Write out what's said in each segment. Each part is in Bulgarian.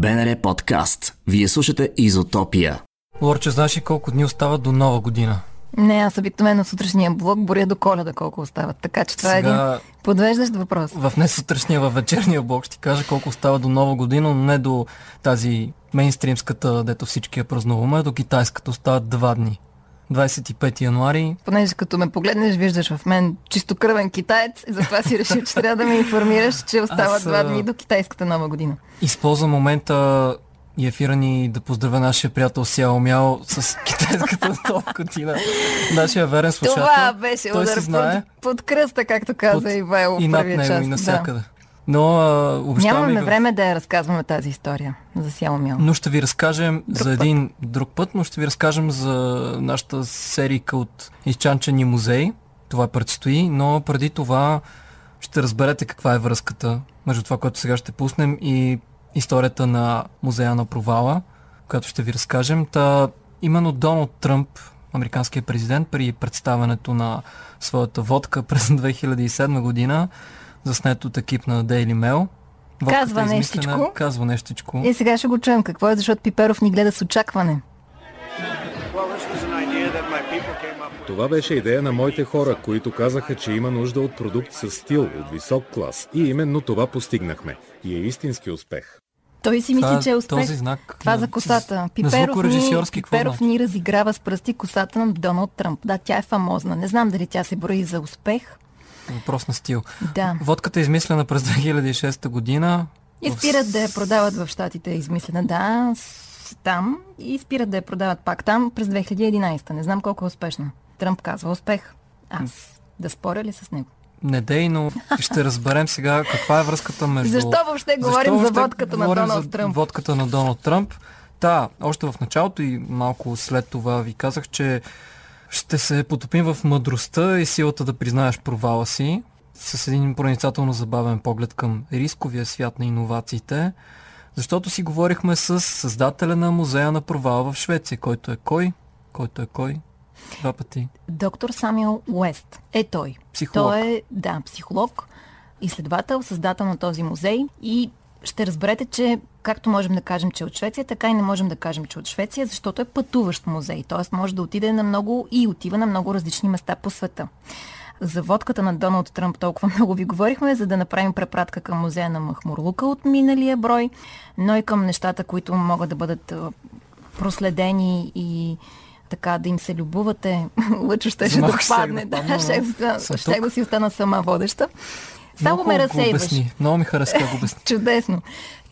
БНР подкаст. Вие слушате Изотопия. Лорче, знаеш ли колко дни остават до нова година? Не, аз обикновено сутрешния блок боря до коледа колко остават. Така че това Сега... е един подвеждащ въпрос. В не сутрешния, във вечерния блок ще ти кажа колко остава до нова година, но не до тази мейнстримската, дето всички я празнуваме, до китайската остават два дни. 25 януари. Понеже като ме погледнеш, виждаш в мен чистокръвен китаец и затова си решил, че трябва да ме информираш, че остават Аз, два дни до китайската нова година. Използвам момента и ефира ни да поздравя нашия приятел Сяо Мяо с китайската нова година. Нашия верен слушател. Това беше Той удар знае. под, под кръста, както каза Под- Ивайло и в първия него част. и навсякъде. Но а, обещавам Нямаме в- време да я разказваме тази история за Сяомио. Но ще ви разкажем Друг за път. един друг път, но ще ви разкажем за нашата серийка от изчанчени музеи. Това предстои, но преди това ще разберете каква е връзката между това, което сега ще пуснем и историята на музея на провала, която ще ви разкажем. Та, именно Доналд Тръмп, американският президент, при представянето на своята водка през 2007 година, заснет от екип на Daily Mail, Водката Казва е нещичко. Казва нещичко. И сега ще го чуем какво е, защото Пиперов ни гледа с очакване. Това беше идея на моите хора, които казаха, че има нужда от продукт с стил, от висок клас. И именно това постигнахме. И е истински успех. Той си мисли, Това- че е успех. този знак Това на- за косата. на Пиперов, ни, какво Пиперов значи? ни разиграва с пръсти косата на Доналд Тръмп. Да, тя е фамозна. Не знам дали тя се брои за успех. Въпрос на стил. Да. Водката е измислена през 2006 година. И спират да я продават в Штатите, е измислена. Да, там. И спират да я продават пак там през 2011. Не знам колко е успешно. Тръмп казва успех. Аз да споря ли с него? Не дей, но ще разберем сега каква е връзката между... Защо въобще говорим за водката на Доналд Тръмп? водката на Доналд Тръмп? Да, още в началото и малко след това ви казах, че ще се потопим в мъдростта и силата да признаеш провала си с един проницателно забавен поглед към рисковия свят на иновациите, защото си говорихме с създателя на музея на провала в Швеция, който е кой? Който е кой? Два пъти. Доктор Самюел Уест е той. Психолог. Той е, да, психолог, изследовател, създател на този музей и ще разберете, че както можем да кажем, че е от Швеция, така и не можем да кажем, че е от Швеция, защото е пътуващ музей. Т.е. може да отиде на много и отива на много различни места по света. За водката на Доналд Тръмп толкова много ви говорихме, за да направим препратка към музея на Махмурлука от миналия брой, но и към нещата, които могат да бъдат проследени и така да им се любувате. Лъчо ще, ще щях да. Да, ще, ще да си остана сама водеща. Само ме го разсейваш. обясни. Много ми хареса как го обясни. Чудесно.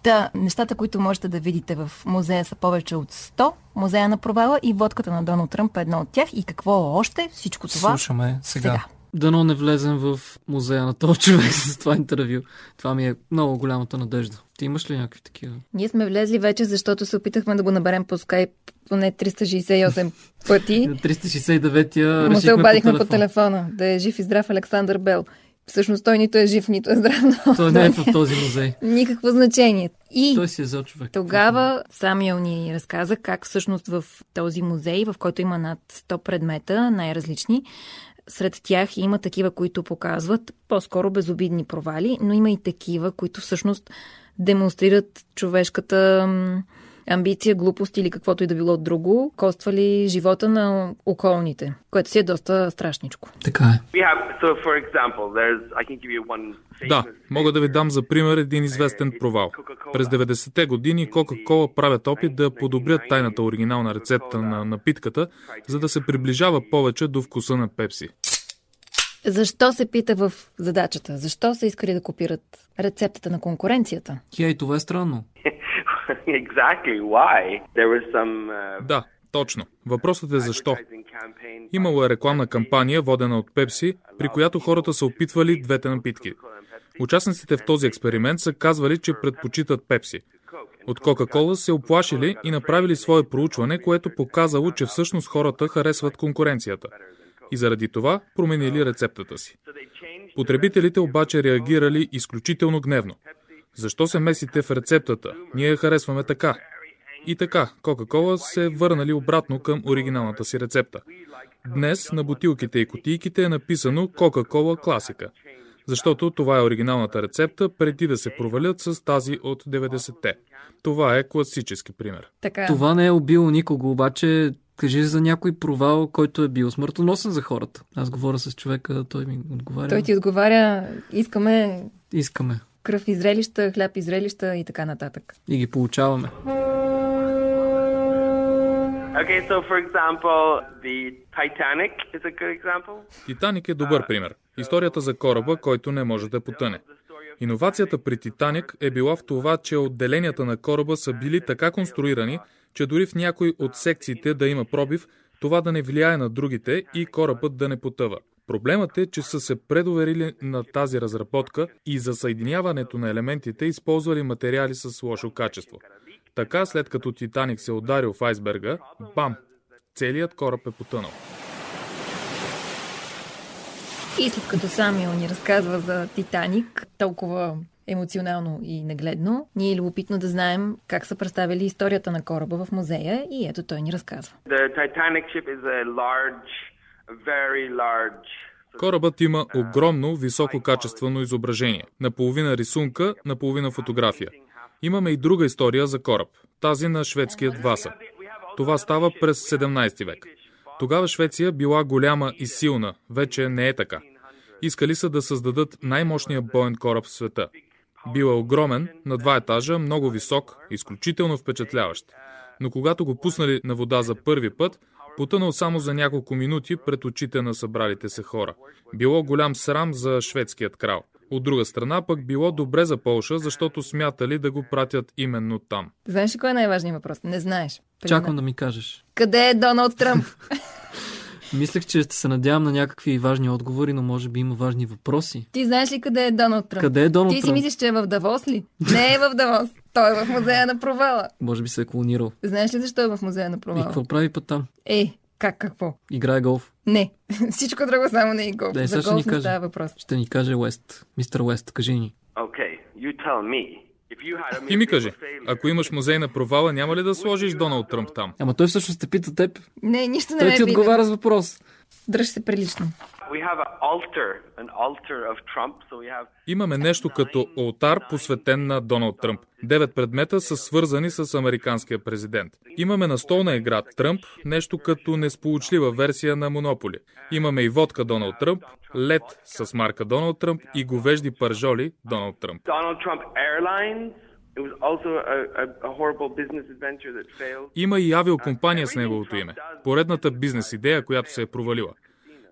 Та, нещата, които можете да видите в музея са повече от 100. Музея на провала и водката на Доналд Тръмп е едно от тях. И какво още? Всичко това Слушаме сега. сега. Дано не влезем в музея на този човек с това интервю. Това ми е много голямата надежда. Ти имаш ли някакви такива? Ние сме влезли вече, защото се опитахме да го наберем по скайп поне 368 пъти. На 369-я Му се обадихме по по телефон. телефона. Да е жив и здрав Александър Бел. Всъщност той нито е жив, нито е здрав, Той не е в този музей. никакво значение. И Той си е взел човек. Тогава Самиел ни разказа как всъщност в този музей, в който има над 100 предмета, най-различни, сред тях има такива, които показват по-скоро безобидни провали, но има и такива, които всъщност демонстрират човешката амбиция, глупост или каквото и да било друго, коствали живота на околните, което си е доста страшничко. Така е. Да, мога да ви дам за пример един известен провал. През 90-те години Кока-Кола правят опит да подобрят тайната оригинална рецепта на напитката, за да се приближава повече до вкуса на Пепси. Защо се пита в задачата? Защо са искали да копират рецептата на конкуренцията? Хей, това е странно. exactly why. There was some uh, Да, точно. Въпросът е защо. Имало е рекламна кампания, водена от Пепси, при която хората са опитвали двете напитки. Участниците в този експеримент са казвали, че предпочитат Пепси. От Кока-Кола се оплашили и направили свое проучване, което показало, че всъщност хората харесват конкуренцията. И заради това променили рецептата си. Потребителите обаче реагирали изключително гневно. Защо се месите в рецептата? Ние я харесваме така. И така, Кока-Кола се върнали обратно към оригиналната си рецепта. Днес на бутилките и кутийките е написано Кока-Кола класика. Защото това е оригиналната рецепта преди да се провалят с тази от 90-те. Това е класически пример. Така. Това не е убило никого, обаче кажи за някой провал, който е бил смъртоносен за хората. Аз говоря с човека, той ми отговаря. Той ти отговаря, искаме Искаме. Кръв и зрелища, хляб и зрелища и така нататък. И ги получаваме. Okay, so for example, the Titanic is a good example. Титаник е добър пример. Историята за кораба, който не може да потъне. Иновацията при Титаник е била в това, че отделенията на кораба са били така конструирани, че дори в някой от секциите да има пробив, това да не влияе на другите и корабът да не потъва. Проблемът е, че са се предоверили на тази разработка и за съединяването на елементите използвали материали с лошо качество. Така, след като Титаник се е ударил в айсберга, бам! Целият кораб е потънал. И след като Самио ни разказва за Титаник, толкова емоционално и нагледно, ние е любопитно да знаем как са представили историята на кораба в музея и ето той ни разказва. The Titanic ship is a large. Корабът има огромно висококачествено изображение. Наполовина рисунка, наполовина фотография. Имаме и друга история за кораб. Тази на шведският Васа. Това става през 17 век. Тогава Швеция била голяма и силна, вече не е така. Искали са да създадат най-мощния боен кораб в света. Бил е огромен, на два етажа, много висок, изключително впечатляващ. Но когато го пуснали на вода за първи път, потънал само за няколко минути пред очите на събралите се хора. Било голям срам за шведският крал. От друга страна пък било добре за Полша, защото смятали да го пратят именно там. Знаеш ли кой е най-важният въпрос? Не знаеш. Чакам да ми кажеш. Къде е Доналд Тръмп? Мислех, че ще се надявам на някакви важни отговори, но може би има важни въпроси. Ти знаеш ли къде е Доналд Тръмп? Къде е Доналд Ти си Тръмп? мислиш, че е в Давос ли? Не е в Давос. Той е в музея на провала. Може би се е клонирал. Знаеш ли защо е в музея на И провала? какво прави път там? Е, как какво? Играе голф. Не. Всичко друго само не е голф. Да, За сега ще ни голф не каже. става въпрос. Ще ни каже Уест. Мистер Уест, кажи ни. Okay, you tell me. Ти ми кажи, ако имаш музей на провала, няма ли да сложиш Доналд Тръмп там? Ама той всъщност те пита теб. Не, нищо не Той ти пита. отговаря с въпрос. Дръж се прилично. Имаме нещо като олтар, посветен на Доналд Тръмп. Девет предмета са свързани с американския президент. Имаме настолна игра Тръмп, нещо като несполучлива версия на Монополи. Имаме и водка Доналд Тръмп, лед с марка Доналд Тръмп и говежди пържоли Доналд Тръмп. Има и авиокомпания с неговото име. Поредната бизнес идея, която се е провалила.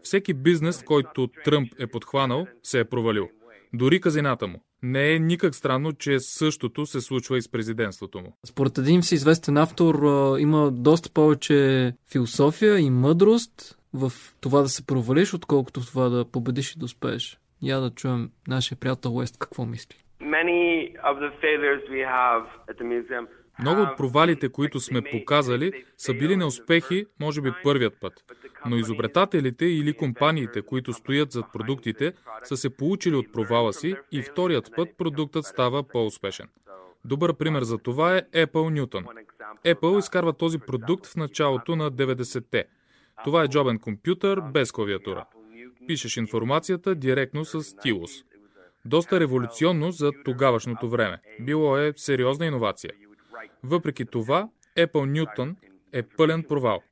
Всеки бизнес, който Тръмп е подхванал, се е провалил. Дори казината му. Не е никак странно, че същото се случва и с президентството му. Според един всеизвестен автор а, има доста повече философия и мъдрост в това да се провалиш, отколкото в това да победиш и да успееш. Я да чуем нашия приятел Уест какво мисли. Many of the failures we have at the museum. Много от провалите, които сме показали, са били неуспехи, може би първият път. Но изобретателите или компаниите, които стоят зад продуктите, са се получили от провала си и вторият път продуктът става по-успешен. Добър пример за това е Apple Newton. Apple изкарва този продукт в началото на 90-те. Това е джобен компютър без клавиатура. Пишеш информацията директно с стилус. Доста революционно за тогавашното време. Било е сериозна иновация. Въпреки това, Apple Newton е пълен провал.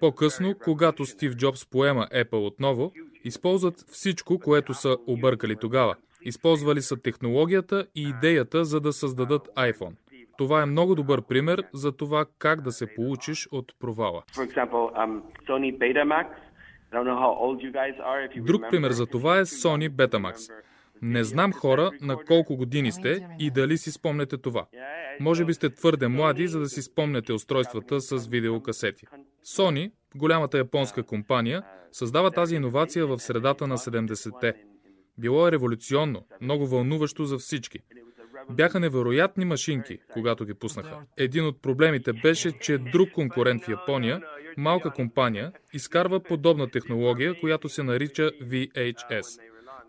По-късно, когато Стив Джобс поема Apple отново, използват всичко, което са объркали тогава. Използвали са технологията и идеята, за да създадат iPhone. Това е много добър пример за това как да се получиш от провала. Um, Друг пример за това е Sony Betamax. Не знам хора на колко години сте и дали си спомнете това. Може би сте твърде млади, за да си спомнете устройствата с видеокасети. Sony, голямата японска компания, създава тази иновация в средата на 70-те. Било е революционно, много вълнуващо за всички. Бяха невероятни машинки, когато ги пуснаха. Един от проблемите беше, че друг конкурент в Япония, малка компания, изкарва подобна технология, която се нарича VHS.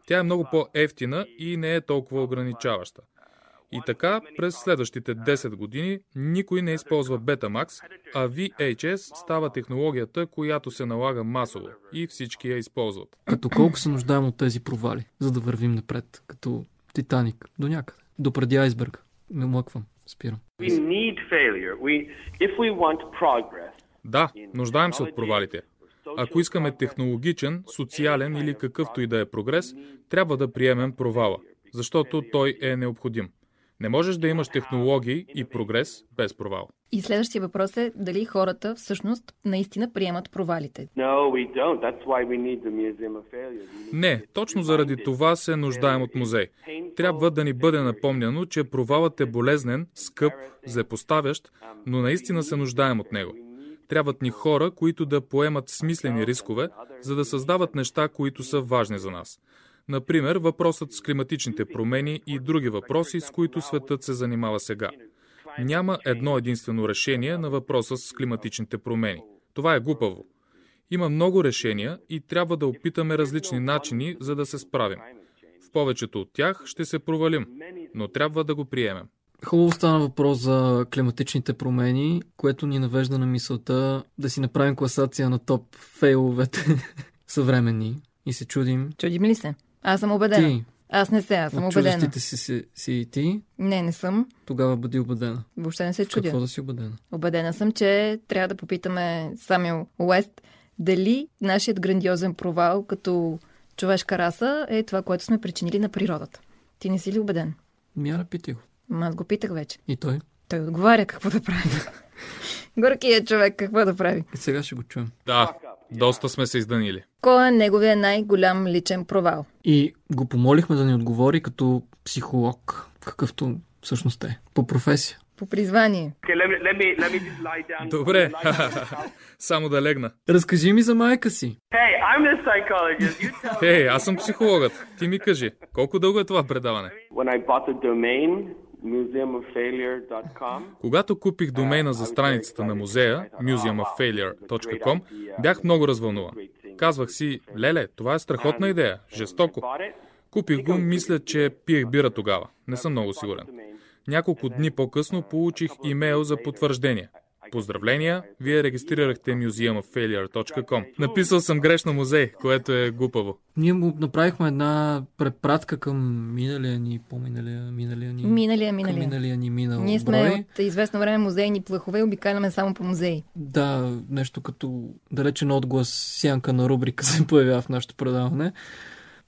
Тя е много по-ефтина и не е толкова ограничаваща. И така, през следващите 10 години никой не използва Betamax, а VHS става технологията, която се налага масово и всички я използват. Като колко се нуждаем от тези провали, за да вървим напред, като Титаник, до някъде, до преди айсберг. Не млъквам, спирам. We need failure. We, if we want progress, Да, нуждаем се от провалите. Ако искаме технологичен, социален или какъвто и да е прогрес, трябва да приемем провала, защото той е необходим. Не можеш да имаш технологии и прогрес без провал. И следващия въпрос е дали хората всъщност наистина приемат провалите. Не, точно заради това се нуждаем от музей. Трябва да ни бъде напомняно, че провалът е болезнен, скъп, злепоставящ, но наистина се нуждаем от него. Трябват ни хора, които да поемат смислени рискове, за да създават неща, които са важни за нас. Например, въпросът с климатичните промени и други въпроси, с които светът се занимава сега. Няма едно единствено решение на въпроса с климатичните промени. Това е глупаво. Има много решения и трябва да опитаме различни начини, за да се справим. В повечето от тях ще се провалим, но трябва да го приемем. Хубаво стана въпрос за климатичните промени, което ни навежда на мисълта да си направим класация на топ фейловете съвременни и се чудим. Чудим ли се? Аз съм убедена. Ти, Аз не се, аз съм от убедена. си, си, си и ти, Не, не съм. тогава бъди убедена. Въобще не се чудя. какво да си убедена? Обедена съм, че трябва да попитаме Самил Уест дали нашият грандиозен провал като човешка раса е това, което сме причинили на природата. Ти не си ли убеден? Мяра, питай го. Ама Аз го питах вече. И той. Той отговаря какво да прави. Горкият човек какво да прави. И сега ще го чуем. Да, доста сме се изданили. Кой е неговия най-голям личен провал? И го помолихме да ни отговори като психолог, какъвто всъщност е. По професия. По призвание. Okay, let me let me let me. Добре, само да легна. Разкажи ми за майка си. hey, I'm the psychologist. You tell Хей, аз съм психологът. Ти ми кажи, колко дълго е това предаване? When I bought the domain Когато купих домейна за страницата на музея, museumoffailure.com, бях много развълнуван. Казвах си, леле, това е страхотна идея, жестоко. Купих го, мисля, че пиех бира тогава. Не съм много сигурен. Няколко дни по-късно получих имейл за потвърждение. Поздравления, вие регистрирахте museumoffailure.com. Написал съм грешно музей, което е глупаво. Ние му направихме една препратка към миналия ни, по-миналия, миналия ни... Миналия, миналия. миналия ни минал Ние сме брой. от известно време музейни плъхове и обикаляме само по музеи. Да, нещо като далечен отглас, сянка на рубрика се появява в нашето предаване.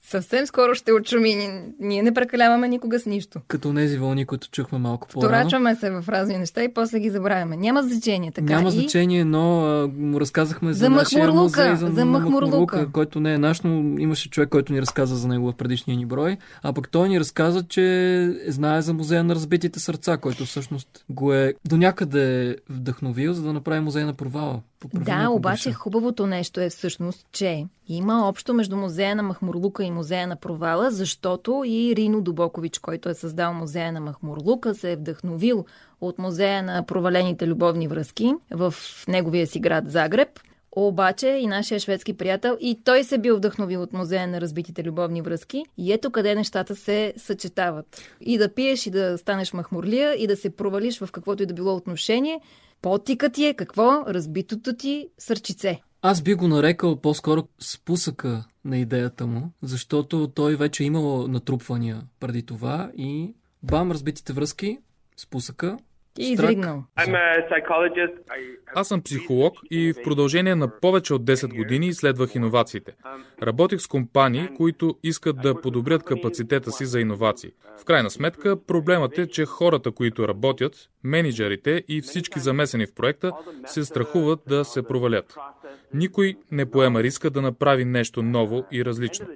Съвсем скоро ще очуми. Ние- Ние не прекаляваме никога с нищо. Като тези вълни, които чухме малко по-рано. Вторачваме се в разни неща и после ги забравяме. Няма значение. Така Няма и... значение, но а, разказахме за, За нашия музей, за, за Махмурлука. който не е наш, но имаше човек, който ни разказа за него в предишния ни брой. А пък той ни разказа, че знае за музея на разбитите сърца, който всъщност го е до някъде вдъхновил, за да направи музей на провала. Да, обаче греша. хубавото нещо е всъщност, че има общо между музея на Махмурлука и музея на провала, защото и Рино Дубокович, който е създал музея на Махмурлука, се е вдъхновил от музея на провалените любовни връзки в неговия си град Загреб. Обаче и нашия шведски приятел, и той се бил вдъхновил от музея на разбитите любовни връзки. И ето къде нещата се съчетават. И да пиеш, и да станеш махмурлия, и да се провалиш в каквото и да било отношение. Потика ти е какво? Разбитото ти сърчице. Аз би го нарекал по-скоро спусъка на идеята му, защото той вече е имал натрупвания преди това и бам, разбитите връзки, спусъка, Ти е изригнал. Аз съм психолог и в продължение на повече от 10 години изследвах иновациите. Работих с компании, които искат да подобрят капацитета си за иновации. В крайна сметка, проблемът е, че хората, които работят, менеджерите и всички замесени в проекта, се страхуват да се провалят. Никой не поема риска да направи нещо ново и различно.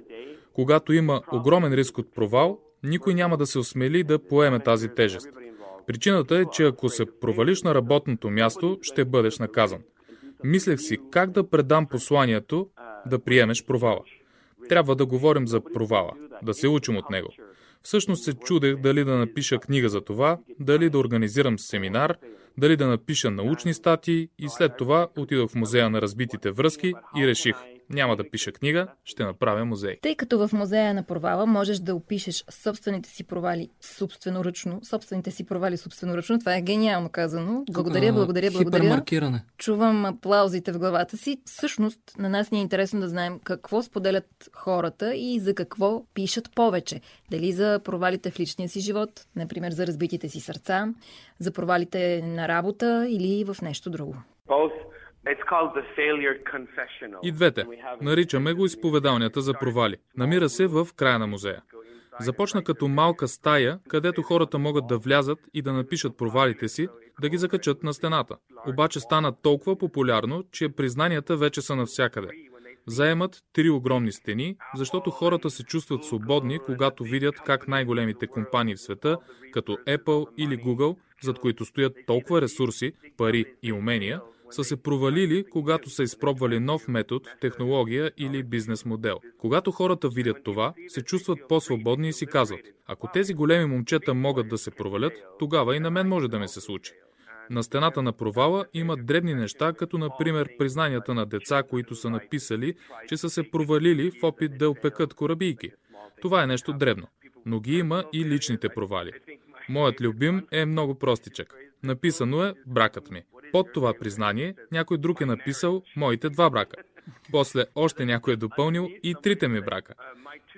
Когато има огромен риск от провал, никой няма да се осмели да поеме тази тежест. Причината е, че ако се провалиш на работното място, ще бъдеш наказан. Мислех си как да предам посланието да приемеш провала. Трябва да говорим за провала, да се учим от него. Всъщност се чудех дали да напиша книга за това, дали да организирам семинар, дали да напиша научни статии и след това отидох в музея на разбитите връзки и реших Няма да пиша книга, ще направя музей. Тъй като в музея на провала можеш да опишеш собствените си провали собственоръчно, собствените си провали собственоръчно, това е гениално казано. Благодаря, благодаря, благодаря. Чувам аплаузите в главата си. Всъщност, на нас ни е интересно да знаем какво споделят хората и за какво пишат повече. Дали за провалите в личния си живот, например за разбитите си сърца, за провалите на работа или в нещо друго. Both. И двете. Наричаме го изповедалнята за провали. Намира се в края на музея. Започна като малка стая, където хората могат да влязат и да напишат провалите си, да ги закачат на стената. Обаче стана толкова популярно, че признанията вече са навсякъде. Заемат три огромни стени, защото хората се чувстват свободни, когато видят как най-големите компании в света, като Apple или Google, зад които стоят толкова ресурси, пари и умения, са се провалили, когато са изпробвали нов метод, технология или бизнес модел. Когато хората видят това, се чувстват по-свободни и си казват, ако тези големи момчета могат да се провалят, тогава и на мен може да ми се случи. На стената на провала има дребни неща, като например признанията на деца, които са написали, че са се провалили в опит да опекат корабийки. Това е нещо дребно, но ги има и личните провали. Моят любим е много простичък. Написано е бракът ми. Под това признание някой друг е написал моите два брака. После още някой е допълнил и трите ми брака.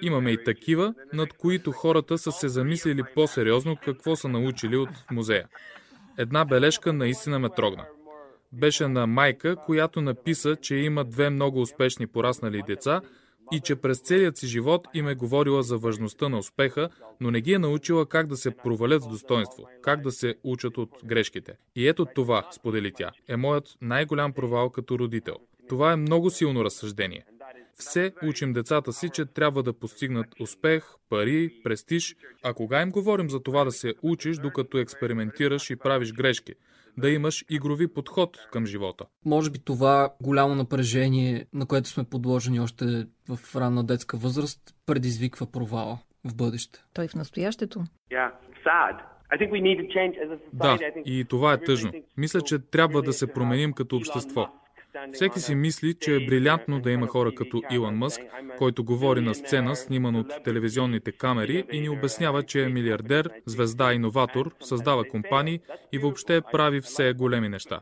Имаме и такива, над които хората са се замислили по-сериозно какво са научили от музея. Една бележка наистина ме трогна. Беше на майка, която написа, че има две много успешни пораснали деца и че през целият си живот им е говорила за важността на успеха, но не ги е научила как да се провалят с достоинство, как да се учат от грешките. И ето това, сподели тя, е моят най-голям провал като родител. Това е много силно разсъждение. Все учим децата си, че трябва да постигнат успех, пари, престиж, а кога им говорим за това да се учиш, докато експериментираш и правиш грешки, да имаш игрови подход към живота. Може би това голямо напрежение, на което сме подложени още в ранна детска възраст, предизвиква провала в бъдеще. Той в настоящето. Yeah, sad. Да, и това е тъжно. Мисля, че трябва да се променим като общество. Всеки си мисли, че е брилянтно да има хора като Илон Мъск, saying, "I'm a който говори на сцена, сниман от телевизионните камери и ни обяснява, че е милиардер, звезда, иноватор, създава компании и въобще прави все големи неща.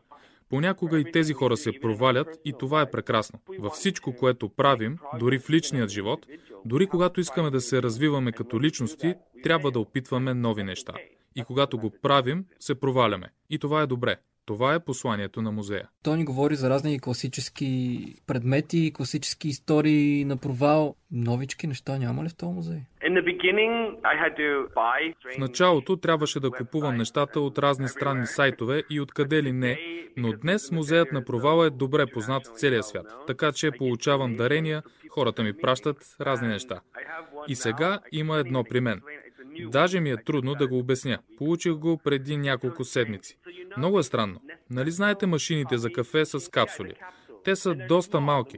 Понякога и тези хора се провалят и това е прекрасно. Във всичко, което правим, дори в личният живот, дори когато искаме да се развиваме като личности, трябва да опитваме нови неща. И когато го правим, се проваляме. И това е добре. Това е посланието на музея. Той ни говори за разни класически предмети, класически истории на провал. Новички неща няма ли в този музей? In the beginning, I had to buy В началото трябваше да купувам нещата от разни странни сайтове и откъде ли не, но днес музеят на провала е добре познат в целия свят, така че получавам дарения, хората ми пращат разни неща. И сега има едно при мен. Даже ми е трудно да го обясня. Получих го преди няколко седмици. Много е странно. Нали знаете машините за кафе с капсули? Те са доста малки.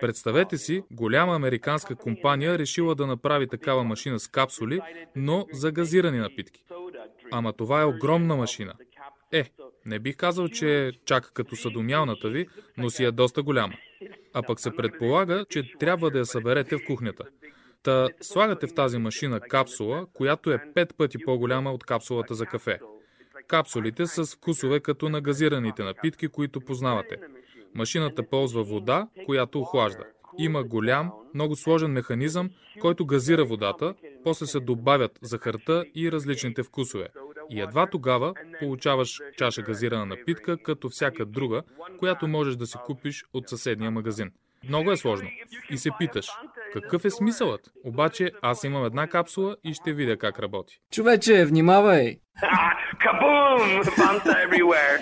Представете си, голяма американска компания решила да направи такава машина с капсули, но за газирани напитки. Ама това е огромна машина. Е, не бих казал, че е чак като съдомялната ви, но си е доста голяма. А пък се предполага, че трябва да я съберете в кухнята. Та слагате в тази машина капсула, която е пет пъти по-голяма от капсулата за кафе. Капсулите с вкусове като на газираните напитки, които познавате. Машината ползва вода, която охлажда. Има голям, много сложен механизъм, който газира водата, после се добавят захарта и различните вкусове. И едва тогава получаваш чаша газирана напитка, като всяка друга, която можеш да си купиш от съседния магазин. Много е сложно. И се питаш, какъв е смисълът? Обаче аз имам една капсула и ще видя как работи. Човече, внимавай! Kaboom! Fanta everywhere.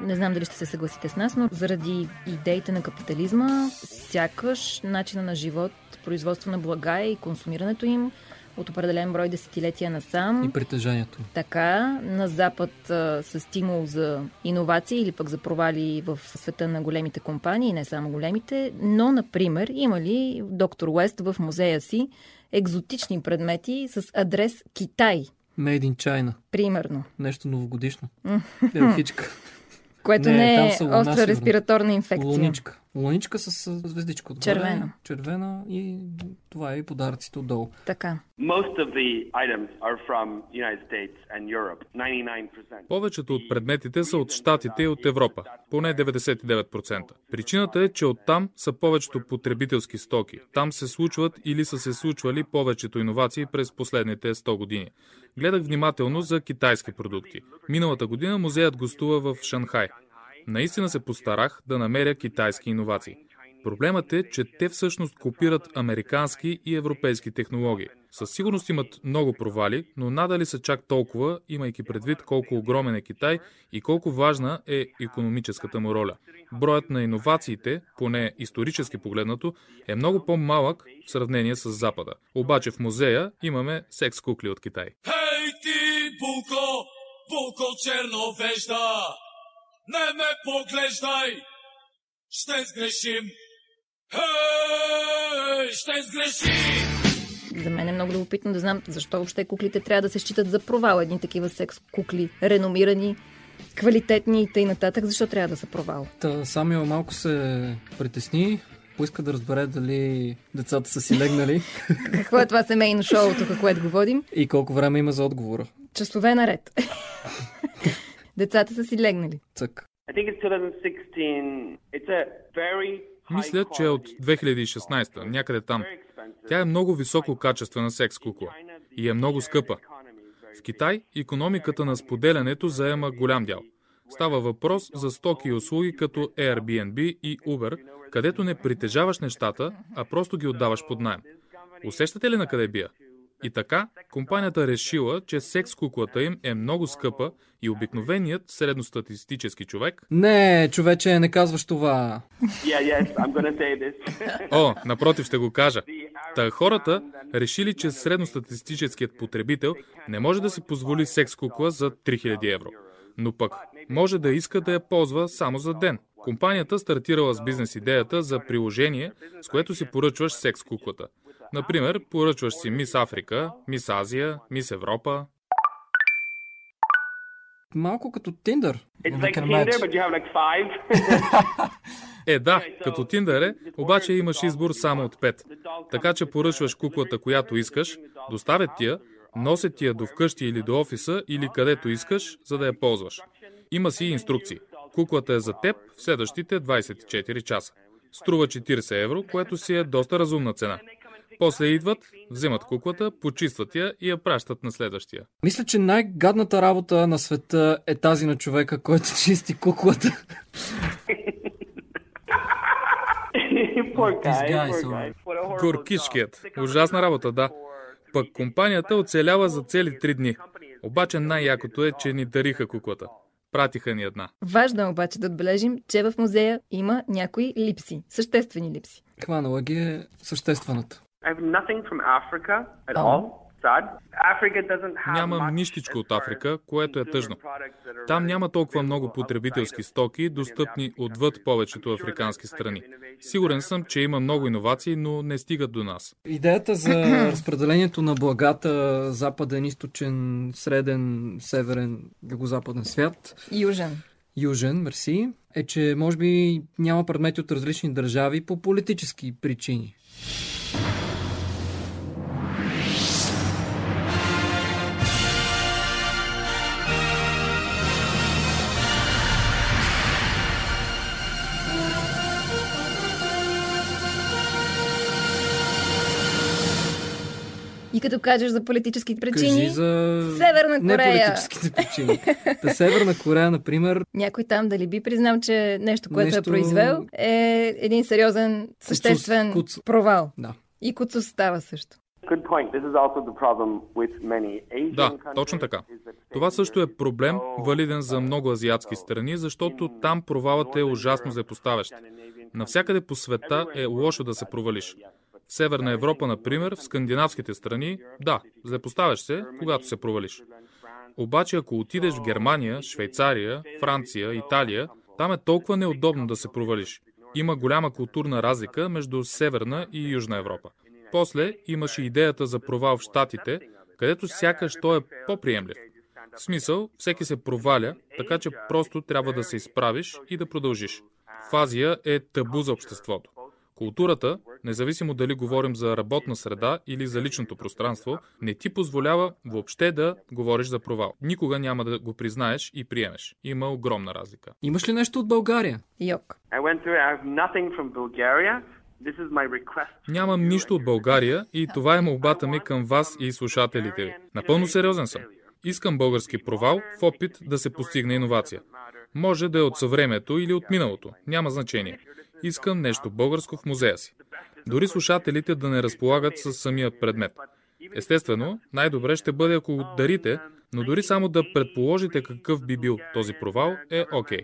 Не знам дали ще се съгласите с нас, но заради идеите на капитализма, сякаш начина на живот, производство на блага и консумирането им от определен брой десетилетия насам. И притежанието. Така, на Запад а, с стимул за иновации или пък за провали в света на големите компании, не само големите, но, например, има ли доктор Уест в музея си екзотични предмети с адрес Китай, Made in China. примерно, Нещо новогодишно. Елхичка. което Не, не, е остра респираторна инфекция. Луничка. Луничка с а, звездичка отгоре. Червена. Червена и това е и подаръците отдолу. Така. Most of the items are from United States and Europe. 99%. Повечето от предметите са от Штатите и от Европа, поне 99%. Причината е, че оттам са повечето потребителски стоки. Там се случват или са се случвали повечето иновации през последните 100 години. Гледах внимателно за китайски продукти. Миналата година музеят гостува в Шанхай. Наистина се постарах да намеря китайски иновации. Проблемът е, че те всъщност копират американски и европейски технологии. Със сигурност имат много провали, но надали са чак толкова, имайки предвид колко огромен е Китай и колко важна е економическата му роля. Броят на иновациите, поне исторически погледнато, е много по-малък в сравнение с Запада. Обаче в музея имаме секс кукли от Китай. Hej ти, булко, булко черновежда, не ме поглеждай, ще сгрешим. Хей, ще сгрешим! За мен е много любопитно да знам защо въобще куклите трябва да се считат за провал. Едни такива секс кукли, реномирани, квалитетни и т.н. нататък. Защо трябва да са провал? Та, Самио малко се притесни, поиска да разбере дали децата са си легнали Какво е това семейно шоу, тук, което го водим? и колко време има за отговора. Часове наред. Децата са си легнали. Цък. I think it's 2016. It's a very high Мисля, че е от quality, 2016, някъде там. Тя е много високо качествена секс кукла и е много скъпа. В Китай економиката на споделянето заема голям дял. Става въпрос за стоки и услуги като Airbnb и Uber, където не притежаваш нещата, а просто ги отдаваш под найем. Усещате ли на къде бия? И така, компанията решила, че секс куклата им е много скъпа и обикновеният средностатистически човек Не, човече, не казваш това. Yeah, yes. О, напротив ще го кажа. Та хората решили, че средностатистическият потребител не може да си позволи секс кукла за 3000 евро. Но пък може да иска да я ползва само за ден. Компанията стартирала с бизнес идеята за приложение, с което си поръчваш секс куклата. Например, поръчваш си Мис Африка, Мис Азия, Мис Европа. Малко като Тиндър. Е, да, като Тиндър е, обаче имаш избор само от пет. Така че поръчваш куклата, която искаш, доставят ти я, носят ти я до вкъщи или до офиса или където искаш, за да я ползваш. Има си и инструкции. Куклата е за теб в следващите 24 часа. Струва 40 евро, което си е доста разумна цена. После идват, взимат куклата, почистват я и я пращат на следващия. Мисля, че най-гадната работа на света е тази на човека, който чисти куклата. job. Ужасна работа, да. Пък компанията оцелява за цели три дни. Обаче най-якото е, че ни дариха куклата. Пратиха ни една. Важно е обаче да отбележим, че в музея има някои липси, съществени липси. Хванала ги е съществената. I have nothing from Africa at Oh. all. Sad. Africa doesn't have Нямам нищичко от Африка, което е тъжно. Там няма толкова много потребителски стоки, достъпни African отвъд countries. повечето африкански страни. Сигурен съм, че има много иновации, но не стигат до нас. Идеята за разпределението на благата западен, източен, среден, северен, югозападен свят, Южен. южен, мерси, е, че може би няма предмети от различни държави по политически причини. И като кажеш за политически причини, Кажи за Северна Корея. неполитическите причини. Та Северна Корея, например, някой там дали би признал, че нещо, което Нещо- е произвел, е един сериозен, съществен куц. провал. да. И Куцус става също. Да, точно така. Това също е проблем, валиден за много азиатски страни, защото там провалът е ужасно злепоставящ. Навсякъде по света е лошо да се провалиш. В Северна Европа, например, в скандинавските страни, да, злепоставяш се, когато се провалиш. Обаче, ако отидеш в Германия, Швейцария, Франция, Италия, там е толкова неудобно да се провалиш. Има голяма културна разлика между Северна и Южна Европа. После имаше идеята за провал в Штатите, където сякаш той е по-приемлив. В смисъл, всеки се проваля, така че просто трябва да се изправиш и да продължиш. В Азия е табу за обществото. Културата, независимо дали говорим за работна среда или за личното пространство, не ти позволява въобще да говориш за провал. Никога няма да го признаеш и приемеш. Има огромна разлика. Имаш ли нещо от България? Йок. Нямам нищо от България и това е молбата ми към вас и слушателите ви. Напълно сериозен съм. Искам български провал в опит да се постигне иновация. Може да е от съвремето или от миналото. Няма значение. Искам нещо българско в музея си. Дори слушателите да не разполагат с самия предмет. Естествено, най-добре ще бъде ако дарите, но дори само да предположите какъв би бил този провал е окей.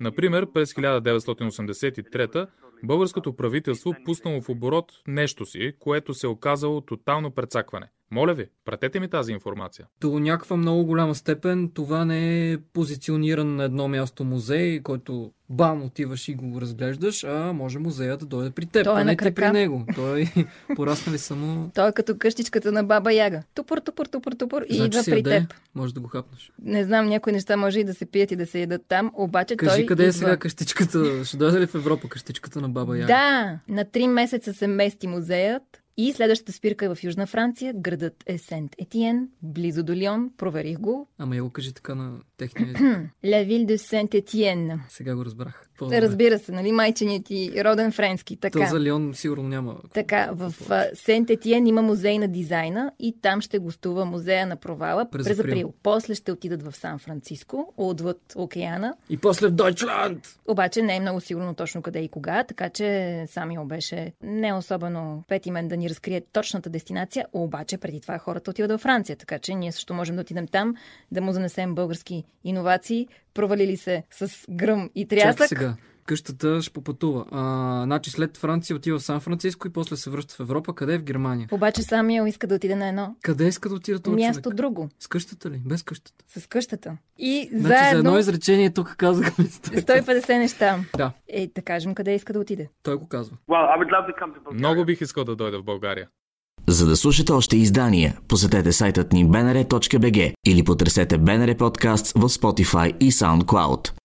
Например, през 1983 българското правителство пуснало в оборот нещо си, което се оказало тотално прецакване. Моля ви, пратете ми тази информация. До някаква много голяма степен това не е позициониран на едно място музей, който бам, отиваш и го разглеждаш, а може музеят да дойде при теб, Той е а не ти при него. Той пораснали само... Той е като къщичката на баба Яга. Тупор, тупор, тупор, тупор и Значи идва си при яде, теб. може да го хапнеш. Не знам, някои неща може и да се пият и да се ядат там, обаче Кажи той къде е идва. сега къщичката? Ще дойде ли в Европа къщичката на баба Яга? Да, на три месеца се мести музеят и следващата спирка е в Южна Франция. Градът е Сент Етиен, близо до Лион. Проверих го. Ама я го кажи така на техния език. La ville de Saint Etienne. Сега го разбрах. По-добре. Разбира се, нали, майченият ти роден френски. То Така. за Лион сигурно няма. Така, в Сент Етиен има музей на дизайна и там ще гостува музея на провала През през, април. април. После ще отидат в Сан Франциско, отвъд океана. И после в Дойчланд! Обаче не е много сигурно точно къде и кога, така че Самио беше не особено петимен да ни разкрие точната дестинация, обаче преди това хората отиват във Франция, така че ние също можем да отидем там, да му занесем български иновации, провалили се с гръм и трясък. сега. Къщата ще попътува. А, значи след Франция отива в Сан Франциско и после се връща в Европа. Къде е в Германия? Обаче Самио иска да отиде на едно Къде иска да отида този място човек? друго, С къщата ли? Без къщата. с къщата. И Значи за едно заедно изречение тук казахме. 150 неща. Да, Е, да кажем къде иска да отиде. той го казва. Well, to to. Много бих искал да дойда в България. За да слушате още издания, посетете сайтът ни bnr.bg или потърсете BNR Podcasts в Spotify и SoundCloud.